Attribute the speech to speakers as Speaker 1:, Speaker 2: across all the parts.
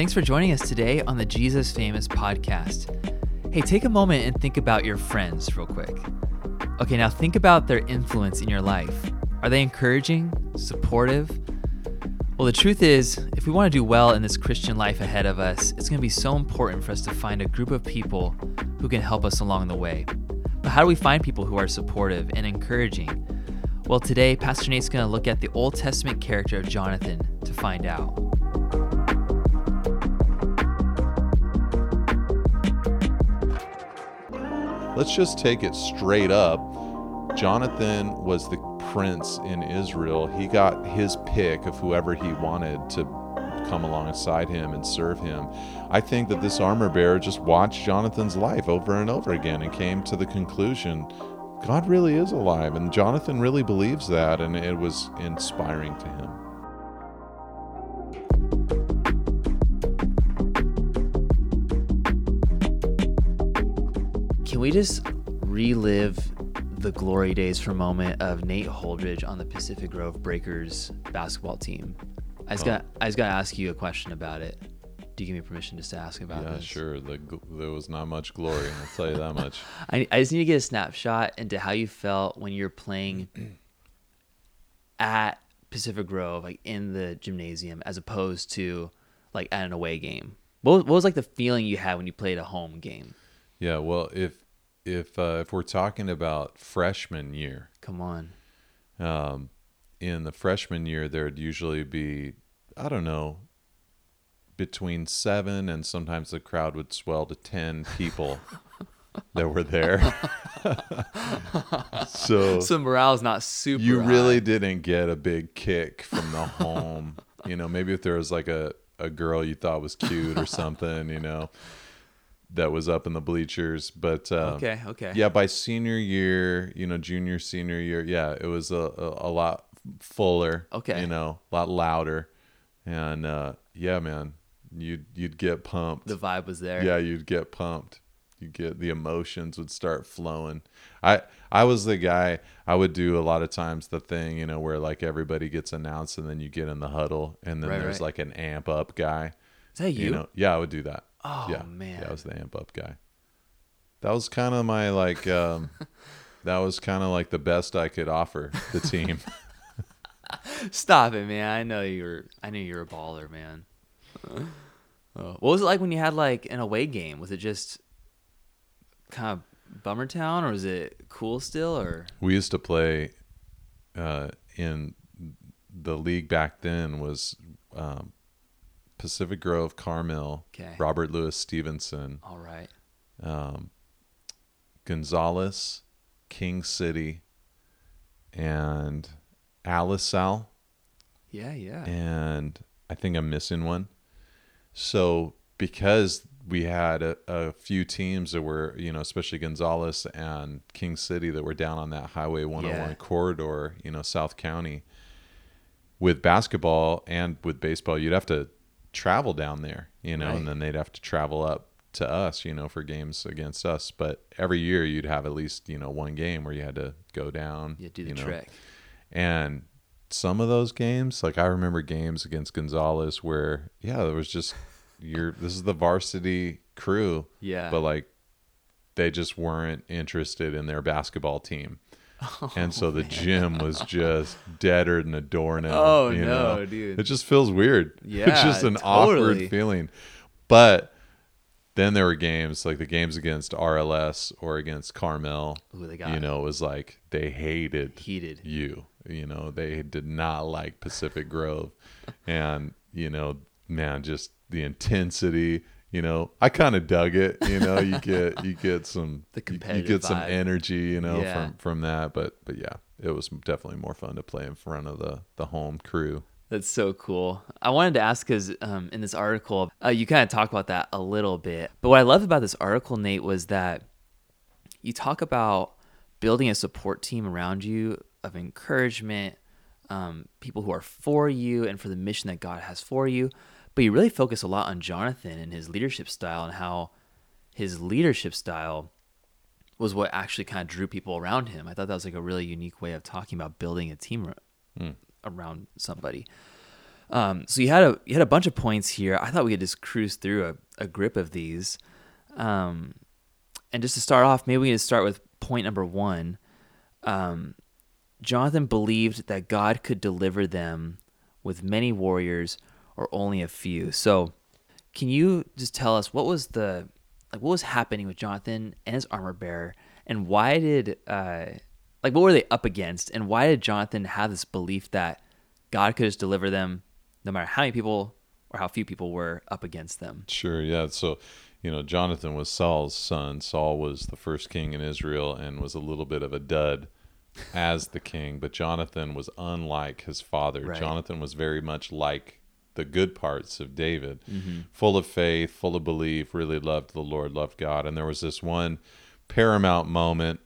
Speaker 1: thanks for joining us today on the Jesus Famous podcast. Hey, take a moment and think about your friends real quick. Okay, now think about their influence in your life. Are they encouraging, supportive? Well, the truth is, if we want to do well in this Christian life ahead of us, it's going to be so important for us to find a group of people who can help us along the way. But how do we find people who are supportive and encouraging? Well, today, Pastor Nate's going to look at the Old Testament character of Jonathan to find out.
Speaker 2: Let's just take it straight up. Jonathan was the prince in Israel. He got his pick of whoever he wanted to come alongside him and serve him. I think that this armor bearer just watched Jonathan's life over and over again and came to the conclusion God really is alive. And Jonathan really believes that, and it was inspiring to him.
Speaker 1: Can we just relive the glory days for a moment of Nate Holdridge on the Pacific Grove Breakers basketball team? I just
Speaker 2: Oh.
Speaker 1: got I just got to ask you a question about it. Do you give me permission just to ask about
Speaker 2: Yeah,
Speaker 1: this?
Speaker 2: sure. The, there was not much glory, I'll tell you that much.
Speaker 1: I, I just need to get a snapshot into how you felt when you're playing at Pacific Grove, like in the gymnasium, as opposed to like at an away game. What was, what was like the feeling you had when you played a home game?
Speaker 2: Yeah, well, if if uh, if we're talking about freshman year,
Speaker 1: Come on.
Speaker 2: um, in the freshman year, there'd usually be, I don't know, between seven and sometimes the crowd would swell to 10 people that were there. so
Speaker 1: So morale's not super.
Speaker 2: you really didn't get a big kick from the home. you know, maybe if there was like a, a girl you thought was cute or something, you know, that was up in the bleachers. But uh,
Speaker 1: Okay, okay.
Speaker 2: yeah, by senior year, you know, junior, senior year, yeah, it was a, a, a lot fuller.
Speaker 1: Okay.
Speaker 2: You know, a lot louder. And uh, yeah, man, you'd you'd get pumped.
Speaker 1: The vibe was there.
Speaker 2: yeah, you'd get pumped. You get the emotions would start flowing. I I was the guy. I would do a lot of times the thing, you know, where like everybody gets announced and then you get in the huddle and then
Speaker 1: Right,
Speaker 2: there's
Speaker 1: right.
Speaker 2: like an amp up guy.
Speaker 1: Is that you?
Speaker 2: You know, yeah, I would do that.
Speaker 1: Oh
Speaker 2: yeah,
Speaker 1: man.
Speaker 2: yeah, I was the amp up guy. That was kind of my like. Um, that was kind of like the best I could offer the team.
Speaker 1: Stop it, man. I know you're. I knew you're a baller, man. Oh, what was it like when you had like an away game? Was it just kind of bummer town, or was it cool still? Or
Speaker 2: we used to play uh, in the league back then was um, Pacific Grove, Carmel,
Speaker 1: Okay.
Speaker 2: Robert Louis Stevenson,
Speaker 1: all right,
Speaker 2: um, Gonzales, King City, and Alisal.
Speaker 1: yeah, yeah,
Speaker 2: and I think I'm missing one. So because we had a, a few teams that were, you know, especially Gonzales and King City that were down on that Highway 101
Speaker 1: Yeah.
Speaker 2: corridor, you know, South County. With basketball and with baseball, you'd have to travel down there, you know,
Speaker 1: Right.
Speaker 2: and then they'd have to travel up to us, you know, for games against us. But every year you'd have at least, you know, one game where you had to go down.
Speaker 1: yeah. Do the
Speaker 2: you know,
Speaker 1: trick.
Speaker 2: and some of those games, like I remember games against Gonzales where, yeah, there was just you're this is the varsity crew,
Speaker 1: Yeah.
Speaker 2: but like they just weren't interested in their basketball team. and so oh, the gym was just deader than a doornail.
Speaker 1: Oh,
Speaker 2: you
Speaker 1: no,
Speaker 2: know?
Speaker 1: dude.
Speaker 2: It just feels weird.
Speaker 1: Yeah, it's
Speaker 2: just an
Speaker 1: totally.
Speaker 2: awkward feeling. But then there were games like the games against RLS or against Carmel.
Speaker 1: Ooh, they got
Speaker 2: You know, it was like they hated
Speaker 1: heated.
Speaker 2: you. You know, they did not like Pacific Grove. And, you know, man, just the intensity, you know, I kind of dug it, you know, you get you get some
Speaker 1: The
Speaker 2: you- you,
Speaker 1: competitive
Speaker 2: get some
Speaker 1: vibe.
Speaker 2: energy, you know,
Speaker 1: Yeah.
Speaker 2: from from that, but but yeah, it was definitely more fun to play in front of the the home crew.
Speaker 1: That's so cool. I wanted to ask because um, in this article, uh, you kind of talk about that a little bit. But what I loved about this article, Nate, was that you talk about building a support team around you of encouragement, um, people who are for you and for the mission that God has for you. But you really focus a lot on Jonathan and his leadership style and how his leadership style was what actually kind of drew people around him. I thought that was like a really unique way of talking about building a team
Speaker 2: Hmm.
Speaker 1: around somebody. Um, so you had a you had a bunch of points here. I thought we could just cruise through a, a grip of these. Um, and just to start off, maybe we can start with point number one. Um, Jonathan believed that God could deliver them with many warriors or only a few. So, can you just tell us what was the like what was happening with Jonathan and his armor bearer, and why did uh, like what were they up against, and why did Jonathan have this belief that God could just deliver them no matter how many people or how few people were up against them?
Speaker 2: Sure, yeah. So, you know, Jonathan was Saul's son. Saul was the first king in Israel and was a little bit of a dud as the king, but Jonathan was unlike his father.
Speaker 1: Right.
Speaker 2: Jonathan was very much like the good parts of David,
Speaker 1: Mm-hmm.
Speaker 2: full of faith, full of belief, really loved the Lord, loved God. And there was this one paramount moment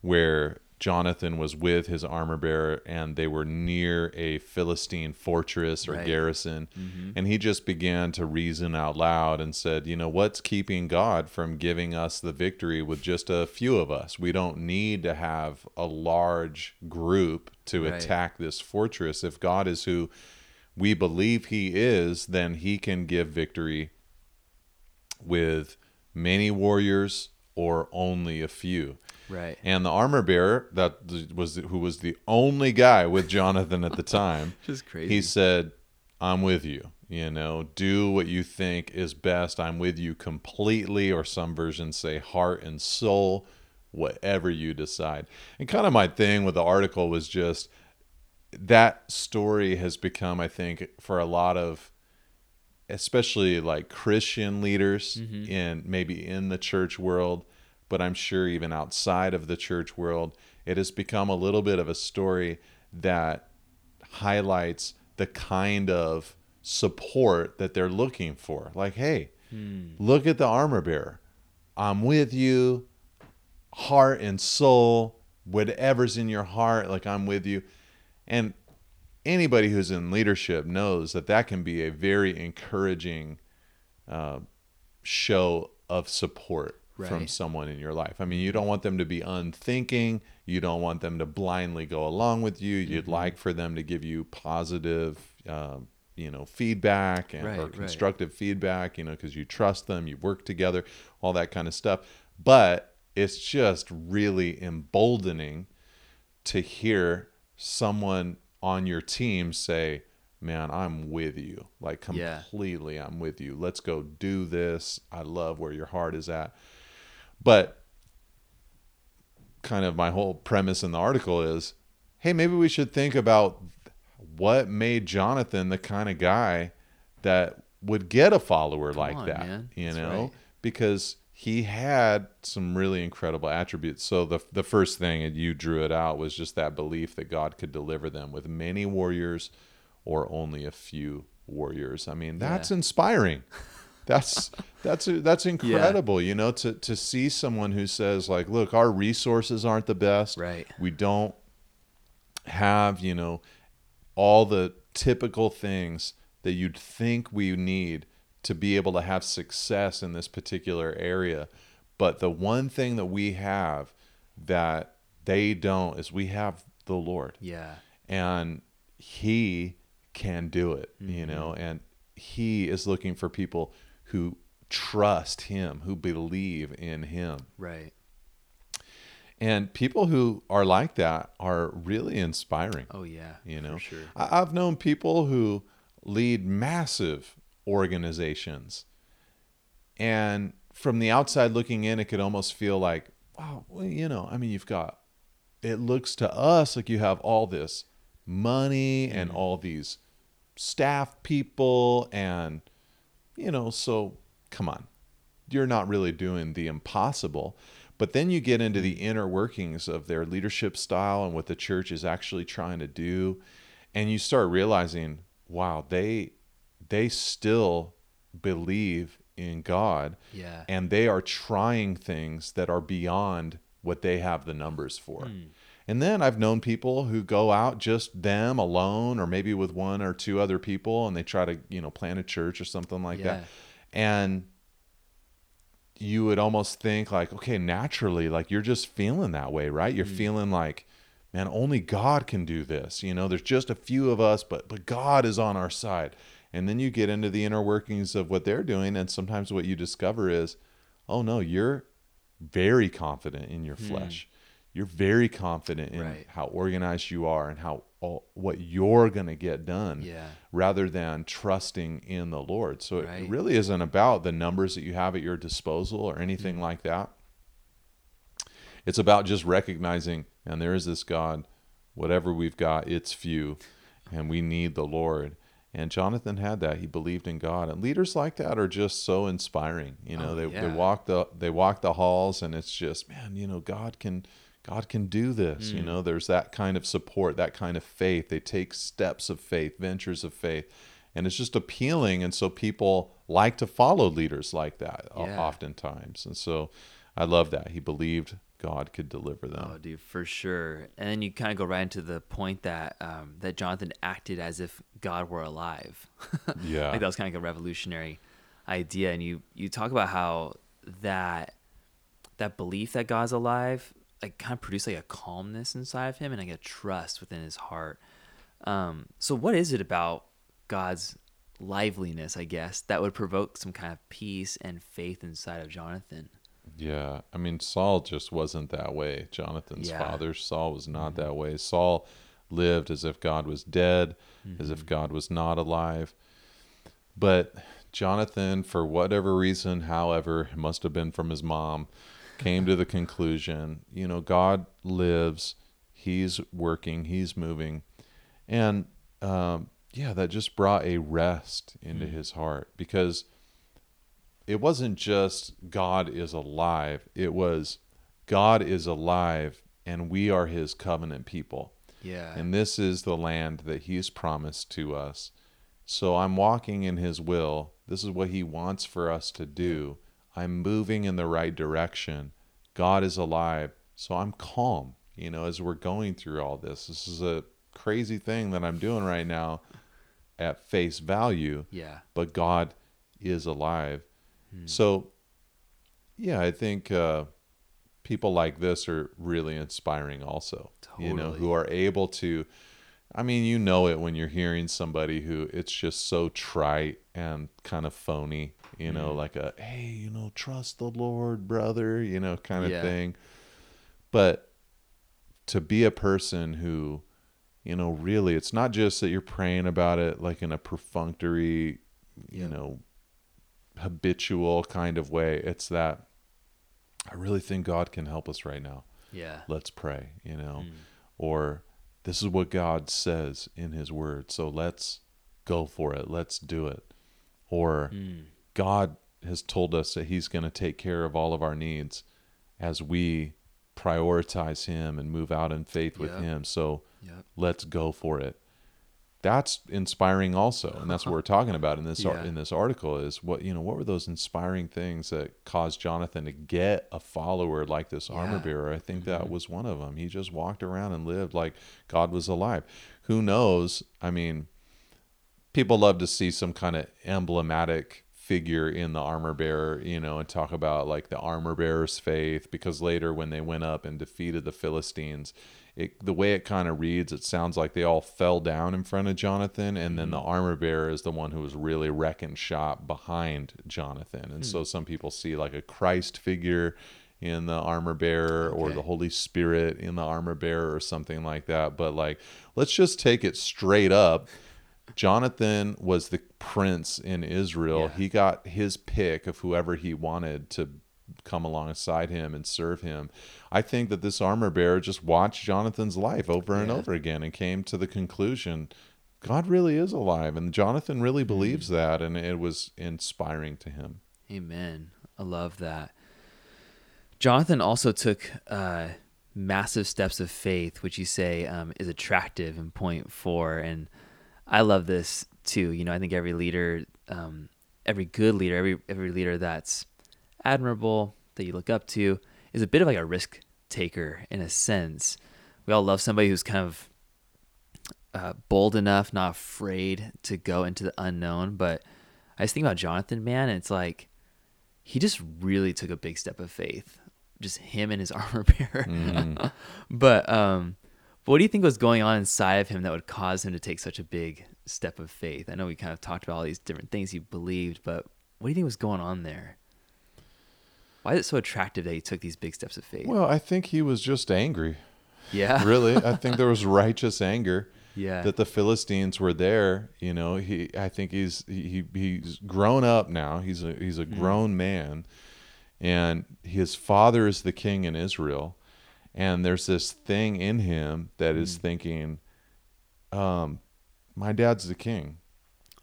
Speaker 2: where Jonathan was with his armor bearer and they were near a Philistine fortress or
Speaker 1: Right.
Speaker 2: garrison. And he just began to reason out loud and said, You know, what's keeping God from giving us the victory with just a few of us? We don't need to have a large group to
Speaker 1: Right.
Speaker 2: attack this fortress. If God is who we believe he is, then he can give victory with many warriors or only a few.
Speaker 1: Right.
Speaker 2: And the armor bearer that was who was the only guy with Jonathan at the time,
Speaker 1: Just crazy.
Speaker 2: he said, "I'm with you. You know, do what you think is best. I'm with you completely." Or some versions say heart and soul, whatever you decide. And kind of my thing with the article was just that story has become, I think, for a lot of especially like Christian leaders mm-hmm. in maybe in the church world, but I'm sure even outside of the church world, it has become a little bit of a story that highlights the kind of support that they're looking for. Like, hey, hmm. look at the armor bearer. I'm with you, heart and soul, whatever's in your heart, like I'm with you. And anybody who's in leadership knows that that can be a very encouraging uh, show of support from someone in your life. I mean, you don't want them to be unthinking. You don't want them to blindly go along with you. You'd
Speaker 1: Mm-hmm.
Speaker 2: like for them to give you positive, uh, you know, feedback and
Speaker 1: Right,
Speaker 2: or
Speaker 1: right.
Speaker 2: constructive feedback. You know, because you trust them, you work together, all that kind of stuff. But it's just really emboldening to hear someone on your team say, Man, I'm with you. Like
Speaker 1: Yeah.
Speaker 2: completely, I'm with you. Let's go do this. I love where your heart is at. But kind of my whole premise in the article is hey, maybe we should think about what made Jonathan the kind of guy that would get a follower like
Speaker 1: on,
Speaker 2: that.
Speaker 1: man.
Speaker 2: You
Speaker 1: That's
Speaker 2: know?
Speaker 1: right.
Speaker 2: Because he had some really incredible attributes. So the the first thing and you drew it out was just that belief that God could deliver them with many warriors or only a few warriors. I mean, that's inspiring. That's that's that's incredible, you know, to to see someone who says like, look, our resources aren't the best.
Speaker 1: Right.
Speaker 2: We don't have, you know, all the typical things that you'd think we need to be able to have success in this particular area. But the one thing that we have that they don't is we have the Lord
Speaker 1: Yeah.
Speaker 2: and he can do it
Speaker 1: Mm-hmm.
Speaker 2: you know and he is looking for people who trust him who believe in him
Speaker 1: Right.
Speaker 2: and people who are like that are really inspiring
Speaker 1: Oh yeah.
Speaker 2: you know
Speaker 1: sure.
Speaker 2: I- i've known people who lead massive organizations. And from the outside looking in it could almost feel like wow well, you know i mean you've got it looks to us like you have all this money and mm-hmm. all these staff people and you know so come on. You're not really doing the impossible. But then you get into the inner workings of their leadership style and what the church is actually trying to do and you start realizing wow they they still believe in god
Speaker 1: Yeah.
Speaker 2: and they are trying things that are beyond what they have the numbers for.
Speaker 1: Hmm.
Speaker 2: And then I've known people who go out just them alone or maybe with one or two other people and they try to, you know, plant a church or something like
Speaker 1: Yeah.
Speaker 2: that. And you would almost think like, okay, naturally, like you're just feeling that way, right? You're feeling like, man, only God can do this. You know, there's just a few of us, but but God is on our side. And then you get into the inner workings of what they're doing, and sometimes what you discover is, oh no, you're very confident in your
Speaker 1: Hmm.
Speaker 2: flesh. You're very confident in
Speaker 1: Right.
Speaker 2: how organized you are and how all, what you're going to get done
Speaker 1: Yeah.
Speaker 2: rather than trusting in the Lord. So it-
Speaker 1: Right.
Speaker 2: it really isn't about the numbers that you have at your disposal or anything
Speaker 1: Mm.
Speaker 2: like that. It's about just recognizing, and there is this God, whatever we've got, it's few, and we need the Lord. And Jonathan had that. He believed in God. And leaders like that are just so inspiring. You know,
Speaker 1: Oh,
Speaker 2: they, they walk the they walk the halls and it's just, man, you know, God can God can do this.
Speaker 1: Hmm.
Speaker 2: You know, there's that kind of support, that kind of faith. They take steps of faith, ventures of faith. And it's just appealing. And so people like to follow leaders like that
Speaker 1: Yeah.
Speaker 2: oftentimes. And so I love that. He believed God could deliver them.
Speaker 1: Oh, dude, for sure. And then you kind of go right into the point that um, that Jonathan acted as if God were alive.
Speaker 2: Yeah.
Speaker 1: like that was kind of like a revolutionary idea. And you you talk about how that that belief that God's alive like kind of produced like a calmness inside of him and like a trust within his heart. Um, so what is it about God's liveliness, I guess, that would provoke some kind of peace and faith inside of Jonathan?
Speaker 2: Yeah, I mean Saul just wasn't that way. Jonathan's
Speaker 1: Yeah.
Speaker 2: father, Saul, was not mm-hmm. that way. Saul lived as if God was dead, as if mm-hmm. God was not alive. But Jonathan, for whatever reason, however, it must have been from his mom, came to the conclusion, you know, God lives, He's working, He's moving, and um, yeah, that just brought a rest into mm. his heart because it wasn't just God is alive, it was God is alive and we are his covenant people.
Speaker 1: Yeah.
Speaker 2: And this is the land that he's promised to us. So I'm walking in his will. This is what he wants for us to do. I'm moving in the right direction. God is alive. So I'm calm, you know, as we're going through all this. This is a crazy thing that I'm doing right now at face value
Speaker 1: yeah.
Speaker 2: but God is alive. So, yeah, I think uh, people like this are really inspiring, also. You know, who are able to. I mean, you know it when you're hearing somebody who it's just so trite and kind of phony. You know, like a hey, you know, trust the Lord, brother. You know, kind of
Speaker 1: Yeah.
Speaker 2: thing. But to be a person who you know really it's not just that you're praying about it like in a perfunctory you know habitual kind of way it's that i really think god can help us right now
Speaker 1: Yeah.
Speaker 2: let's pray you know
Speaker 1: Mm.
Speaker 2: or this is what god says in his word so let's go for it let's do it or
Speaker 1: Mm.
Speaker 2: god has told us that he's going to take care of all of our needs as we prioritize him and move out in faith with
Speaker 1: Yep.
Speaker 2: him so
Speaker 1: Yep.
Speaker 2: let's go for it that's inspiring also and that's what we're talking about in this ar-
Speaker 1: Yeah.
Speaker 2: in this article is what you know what were those inspiring things that caused Jonathan to get a follower like this armor
Speaker 1: Yeah. Mm-hmm.
Speaker 2: bearer I think that was one of them he just walked around and lived like God was alive who knows I mean people love to see some kind of emblematic figure in the armor bearer, you know, and talk about like the armor bearer's faith because later when they went up and defeated the Philistines, it the way it kind of reads, it sounds like they all fell down in front of Jonathan and then mm-hmm. the armor bearer is the one who was really wrecking shop behind Jonathan. And so hmm. some people see like a Christ figure in the armor bearer or the Holy Spirit in the armor bearer or something like that. But like, let's just take it straight up. Jonathan was the prince in Israel.
Speaker 1: Yeah.
Speaker 2: He got his pick of whoever he wanted to come alongside him and serve him. I think that this armor bearer just watched Jonathan's life over and
Speaker 1: Yeah.
Speaker 2: over again and came to the conclusion God really is alive. And Jonathan really believes
Speaker 1: Mm.
Speaker 2: that. And it was inspiring to him.
Speaker 1: Amen. I love that. Jonathan also took uh, massive steps of faith, which you say um, is attractive in point four. And I love this too. You know, I think every leader, um, every good leader, every every leader that's admirable that you look up to is a bit of like a risk taker in a sense. We all love somebody who's kind of uh, bold enough, not afraid to go into the unknown. But I just think about Jonathan, man, and it's like he just really took a big step of faith. Just him and his armor bearer.
Speaker 2: Mm.
Speaker 1: but um, But what do you think was going on inside of him that would cause him to take such a big step of faith? I know we kind of talked about all these different things he believed, but what do you think was going on there? Why is it so attractive that he took these big steps of faith?
Speaker 2: Well, I think he was just angry.
Speaker 1: yeah.
Speaker 2: Really, I think there was righteous anger
Speaker 1: Yeah.
Speaker 2: that the Philistines were there. You know, he. I think he's he he's grown up now. He's a he's a
Speaker 1: Mm-hmm.
Speaker 2: grown man, and his father is the king in Israel, and there's this thing in him that is
Speaker 1: Mm.
Speaker 2: thinking, um, my dad's the king.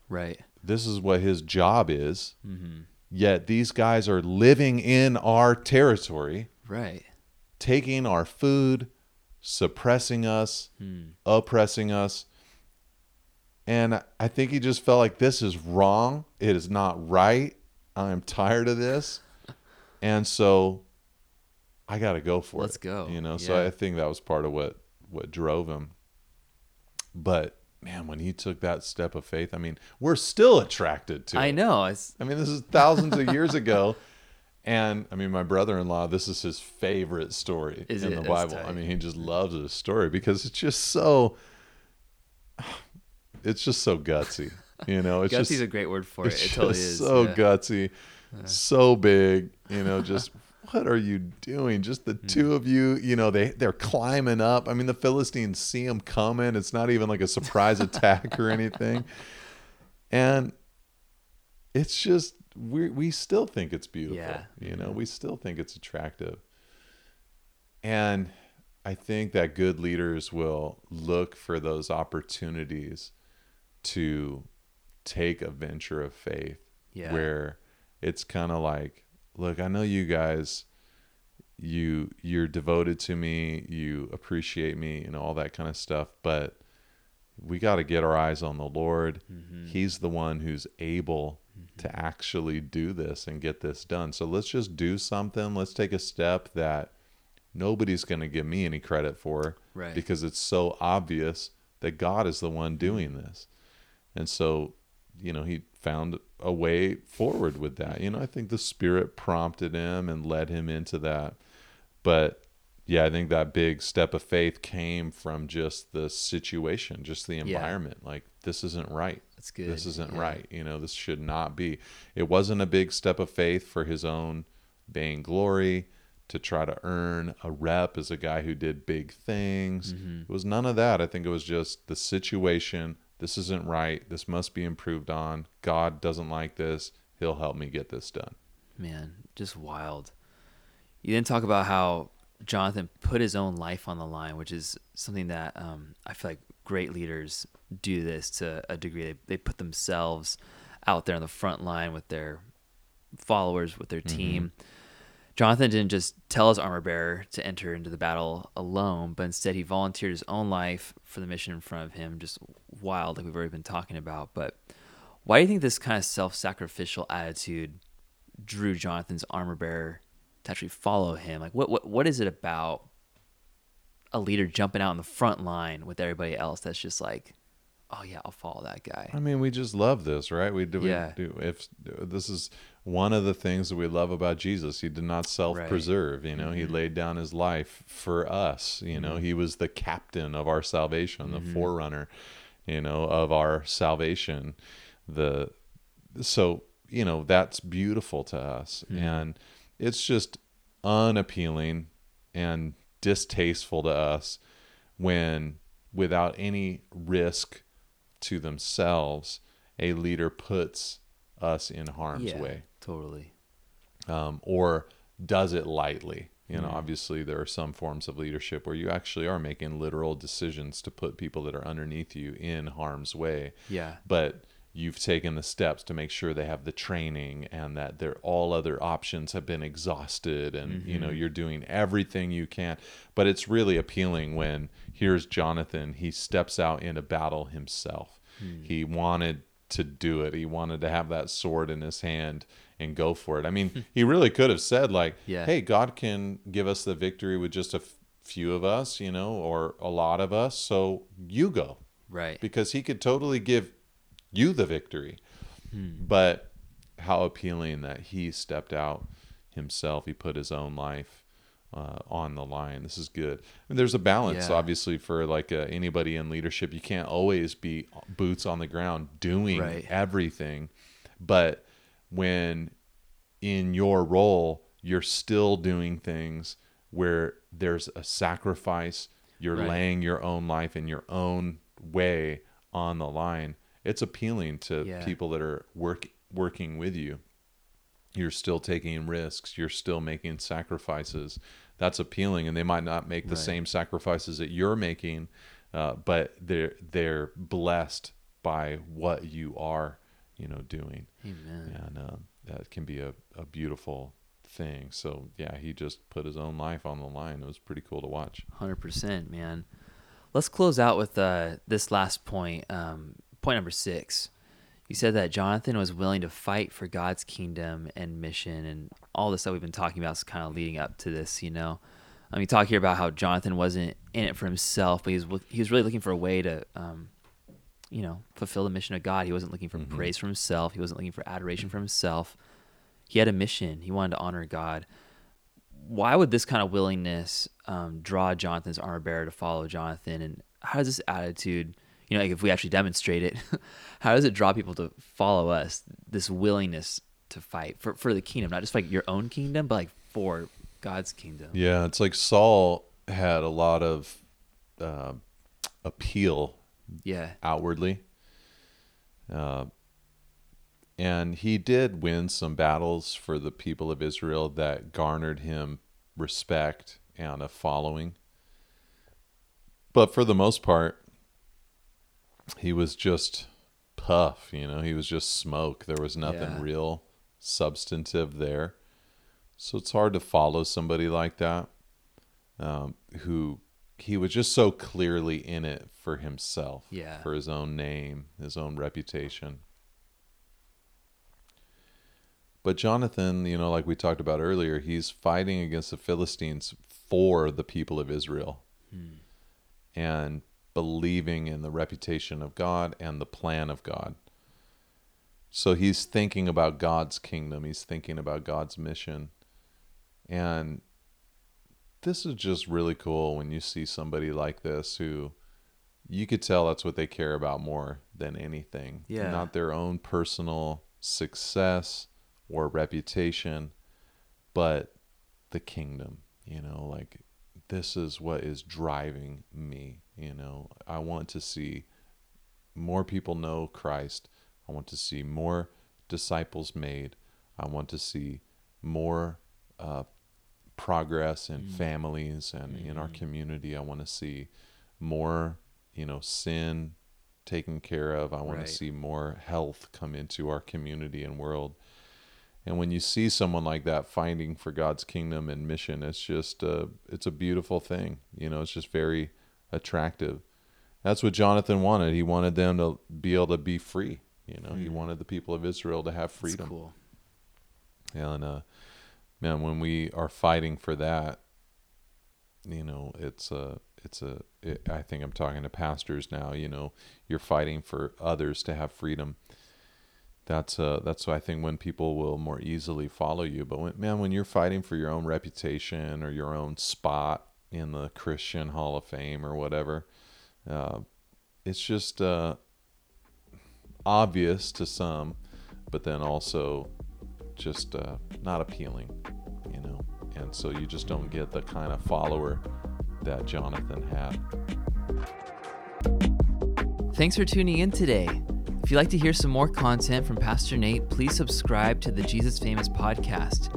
Speaker 1: right.
Speaker 2: This is what his job is.
Speaker 1: Mm-hmm.
Speaker 2: Yet these guys are living in our territory,
Speaker 1: Right.
Speaker 2: taking our food, suppressing us,
Speaker 1: Hmm.
Speaker 2: oppressing us. And I think he just felt like this is wrong. It is not right. I'm tired of this. And so I got to go for it.
Speaker 1: Let's go.
Speaker 2: You know, so I think that was part of what what drove him. But man, when he took that step of faith, I mean, we're still attracted to it.
Speaker 1: I know. It's
Speaker 2: I mean, this is thousands of years ago. And I mean, my brother in law, this is his favorite story
Speaker 1: Is
Speaker 2: in
Speaker 1: it?
Speaker 2: the
Speaker 1: That's
Speaker 2: Bible. I mean, he just loves this story because it's just so, it's just so gutsy. You know, it's
Speaker 1: gutsy's
Speaker 2: just,
Speaker 1: a great word for it.
Speaker 2: it's
Speaker 1: It totally
Speaker 2: just
Speaker 1: is.
Speaker 2: so
Speaker 1: yeah.
Speaker 2: gutsy, so big. You know, just what are you doing? Just the
Speaker 1: Hmm.
Speaker 2: two of you. You know, they they're climbing up. I mean, the Philistines see them coming. It's not even like a surprise attack or anything, and it's just we we still think it's beautiful.
Speaker 1: Yeah.
Speaker 2: You know, we still think it's attractive, and I think that good leaders will look for those opportunities to take a venture of faith
Speaker 1: Yeah.
Speaker 2: where it's kind of like look i know you guys you you're devoted to me you appreciate me and all that kind of stuff but we got to get our eyes on the lord.
Speaker 1: Mm-hmm.
Speaker 2: he's the one who's able to actually do this and get this done. So let's just do something. Let's take a step that nobody's going to give me any credit for
Speaker 1: Right.
Speaker 2: because it's so obvious that god is the one doing this. And so, you know, he found a way forward with that. You know, I think the spirit prompted him and led him into that. But yeah, I think that big step of faith came from just the situation, just the environment. Like, this isn't right.
Speaker 1: That's good.
Speaker 2: This isn't
Speaker 1: Yeah.
Speaker 2: right. You know, this should not be. It wasn't a big step of faith for his own vainglory to try to earn a rep as a guy who did big things.
Speaker 1: Mm-hmm.
Speaker 2: It was none of that. I think it was just the situation. This isn't right. This must be improved on. God doesn't like this. He'll help me get this done.
Speaker 1: Man, just wild. You then talk about how Jonathan put his own life on the line, which is something that um, I feel like great leaders do this to a degree. They, they put themselves out there on the front line with their followers, with their team. Jonathan didn't just tell his armor bearer to enter into the battle alone, but instead he volunteered his own life for the mission in front of him. Just wild, like we've already been talking about. But why do you think this kind of self sacrificial attitude drew Jonathan's armor bearer to actually follow him? Like, what, what, what is it about a leader jumping out in the front line with everybody else that's just like, oh, yeah, I'll follow that guy?
Speaker 2: I mean, we just love this, right? We do.
Speaker 1: Yeah.
Speaker 2: We do. If this is one of the things that we love about Jesus, he did not self-preserve. You know, he mm-hmm. laid down his life for us. You know, mm-hmm. he was the captain of our salvation, the mm-hmm. forerunner. You know, of our salvation. The so you know that's beautiful to us, and it's just unappealing and distasteful to us when without any risk to themselves a leader puts us in harm's
Speaker 1: yeah,
Speaker 2: way
Speaker 1: totally.
Speaker 2: um, or does it lightly you know obviously there are some forms of leadership where you actually are making literal decisions to put people that are underneath you in harm's way
Speaker 1: Yeah.
Speaker 2: but you've taken the steps to make sure they have the training and that their all other options have been exhausted and you know mm-hmm. you're doing everything you can. But it's really appealing when here's Jonathan he steps out in a battle himself. Hmm. He wanted to do it. He wanted to have that sword in his hand and go for it. I mean he really could have said like
Speaker 1: Yeah.
Speaker 2: hey god can give us the victory with just a f- few of us you know or a lot of us so you go.
Speaker 1: Right.
Speaker 2: because he could totally give you the victory. But how appealing that he stepped out himself. He put his own life uh, on the line. This is good. And there's a balance,
Speaker 1: Yeah.
Speaker 2: obviously, for like uh, anybody in leadership. You can't always be boots on the ground doing
Speaker 1: Right.
Speaker 2: everything, but when in your role you're still doing things where there's a sacrifice, you're
Speaker 1: Right.
Speaker 2: laying your own life in your own way on the line. It's appealing to
Speaker 1: Yeah.
Speaker 2: people that are work working with you you're still taking risks you're still making sacrifices that's appealing and they might not make the
Speaker 1: Right.
Speaker 2: same sacrifices that you're making uh, but they're they're blessed by what you are you know doing
Speaker 1: Amen.
Speaker 2: and uh, that can be a, a beautiful thing so yeah he just put his own life on the line it was pretty cool to watch
Speaker 1: Hundred percent, man. Let's close out with uh, this last point. Um, point number six. You said that Jonathan was willing to fight for God's kingdom and mission, and all this that we've been talking about is kind of leading up to this. You know, I mean, talk here about how Jonathan wasn't in it for himself, but he was he was really looking for a way to, um, you know, fulfill the mission of God. He wasn't looking for
Speaker 2: Mhm.
Speaker 1: praise for himself. He wasn't looking for adoration for himself. He had a mission. He wanted to honor God why would this kind of willingness um, draw Jonathan's armor bearer to follow Jonathan? And how does this attitude, you know, like if we actually demonstrate it, how does it draw people to follow us? This willingness to fight for, for the kingdom, not just like your own kingdom, but like for God's kingdom.
Speaker 2: yeah it's like saul had a lot of uh, appeal
Speaker 1: Yeah.
Speaker 2: outwardly. Uh, and he did win some battles for the people of Israel that garnered him respect and a following. But for the most part, he was just puff, you know, he was just smoke. There was nothing
Speaker 1: Yeah.
Speaker 2: real substantive there. So it's hard to follow somebody like that um, who he was just so clearly in it for himself,
Speaker 1: Yeah.
Speaker 2: for his own name, his own reputation. But Jonathan, you know, like we talked about earlier, he's fighting against the Philistines for the people of Israel
Speaker 1: Hmm.
Speaker 2: and believing in the reputation of God and the plan of God. So he's thinking about God's kingdom, he's thinking about God's mission. And this is just really cool when you see somebody like this who you could tell that's what they care about more than anything.
Speaker 1: Yeah.
Speaker 2: Not their own personal success or reputation, but the kingdom. You know, like this is what is driving me. You know, I want to see more people know Christ. I want to see more disciples made. I want to see more uh, progress in
Speaker 1: Mm.
Speaker 2: families and in our
Speaker 1: Mhm.
Speaker 2: community. I want to see more, you know, sin taken care of. I want
Speaker 1: Right.
Speaker 2: to see more health come into our community and world. And when you see someone like that fighting for God's kingdom and mission, it's just uh, it's a beautiful thing. You know, it's just very attractive. That's what Jonathan wanted. He wanted them to be able to be free. You know, he
Speaker 1: Mm.
Speaker 2: wanted the people of Israel to have freedom.
Speaker 1: That's cool.
Speaker 2: And uh, man, when we are fighting for that, you know, it's a, it's a. It, I think I'm talking to pastors now. You know, you're fighting for others to have freedom. That's uh, that's I think when people will more easily follow you. But when, man, when you're fighting for your own reputation or your own spot in the Christian Hall of Fame or whatever, uh, it's just uh, obvious to some, but then also just uh, not appealing, you know. And so you just don't get the kind of follower that Jonathan had.
Speaker 1: Thanks for tuning in today. If you'd like to hear some more content from Pastor Nate, please subscribe to the Jesus Famous podcast.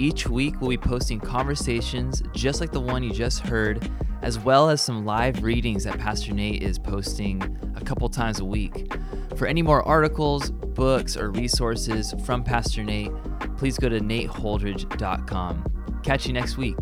Speaker 1: Each week, we'll be posting conversations just like the one you just heard, as well as some live readings that Pastor Nate is posting a couple times a week. For any more articles, books, or resources from Pastor Nate, please go to nateholdridge.com. Catch you next week.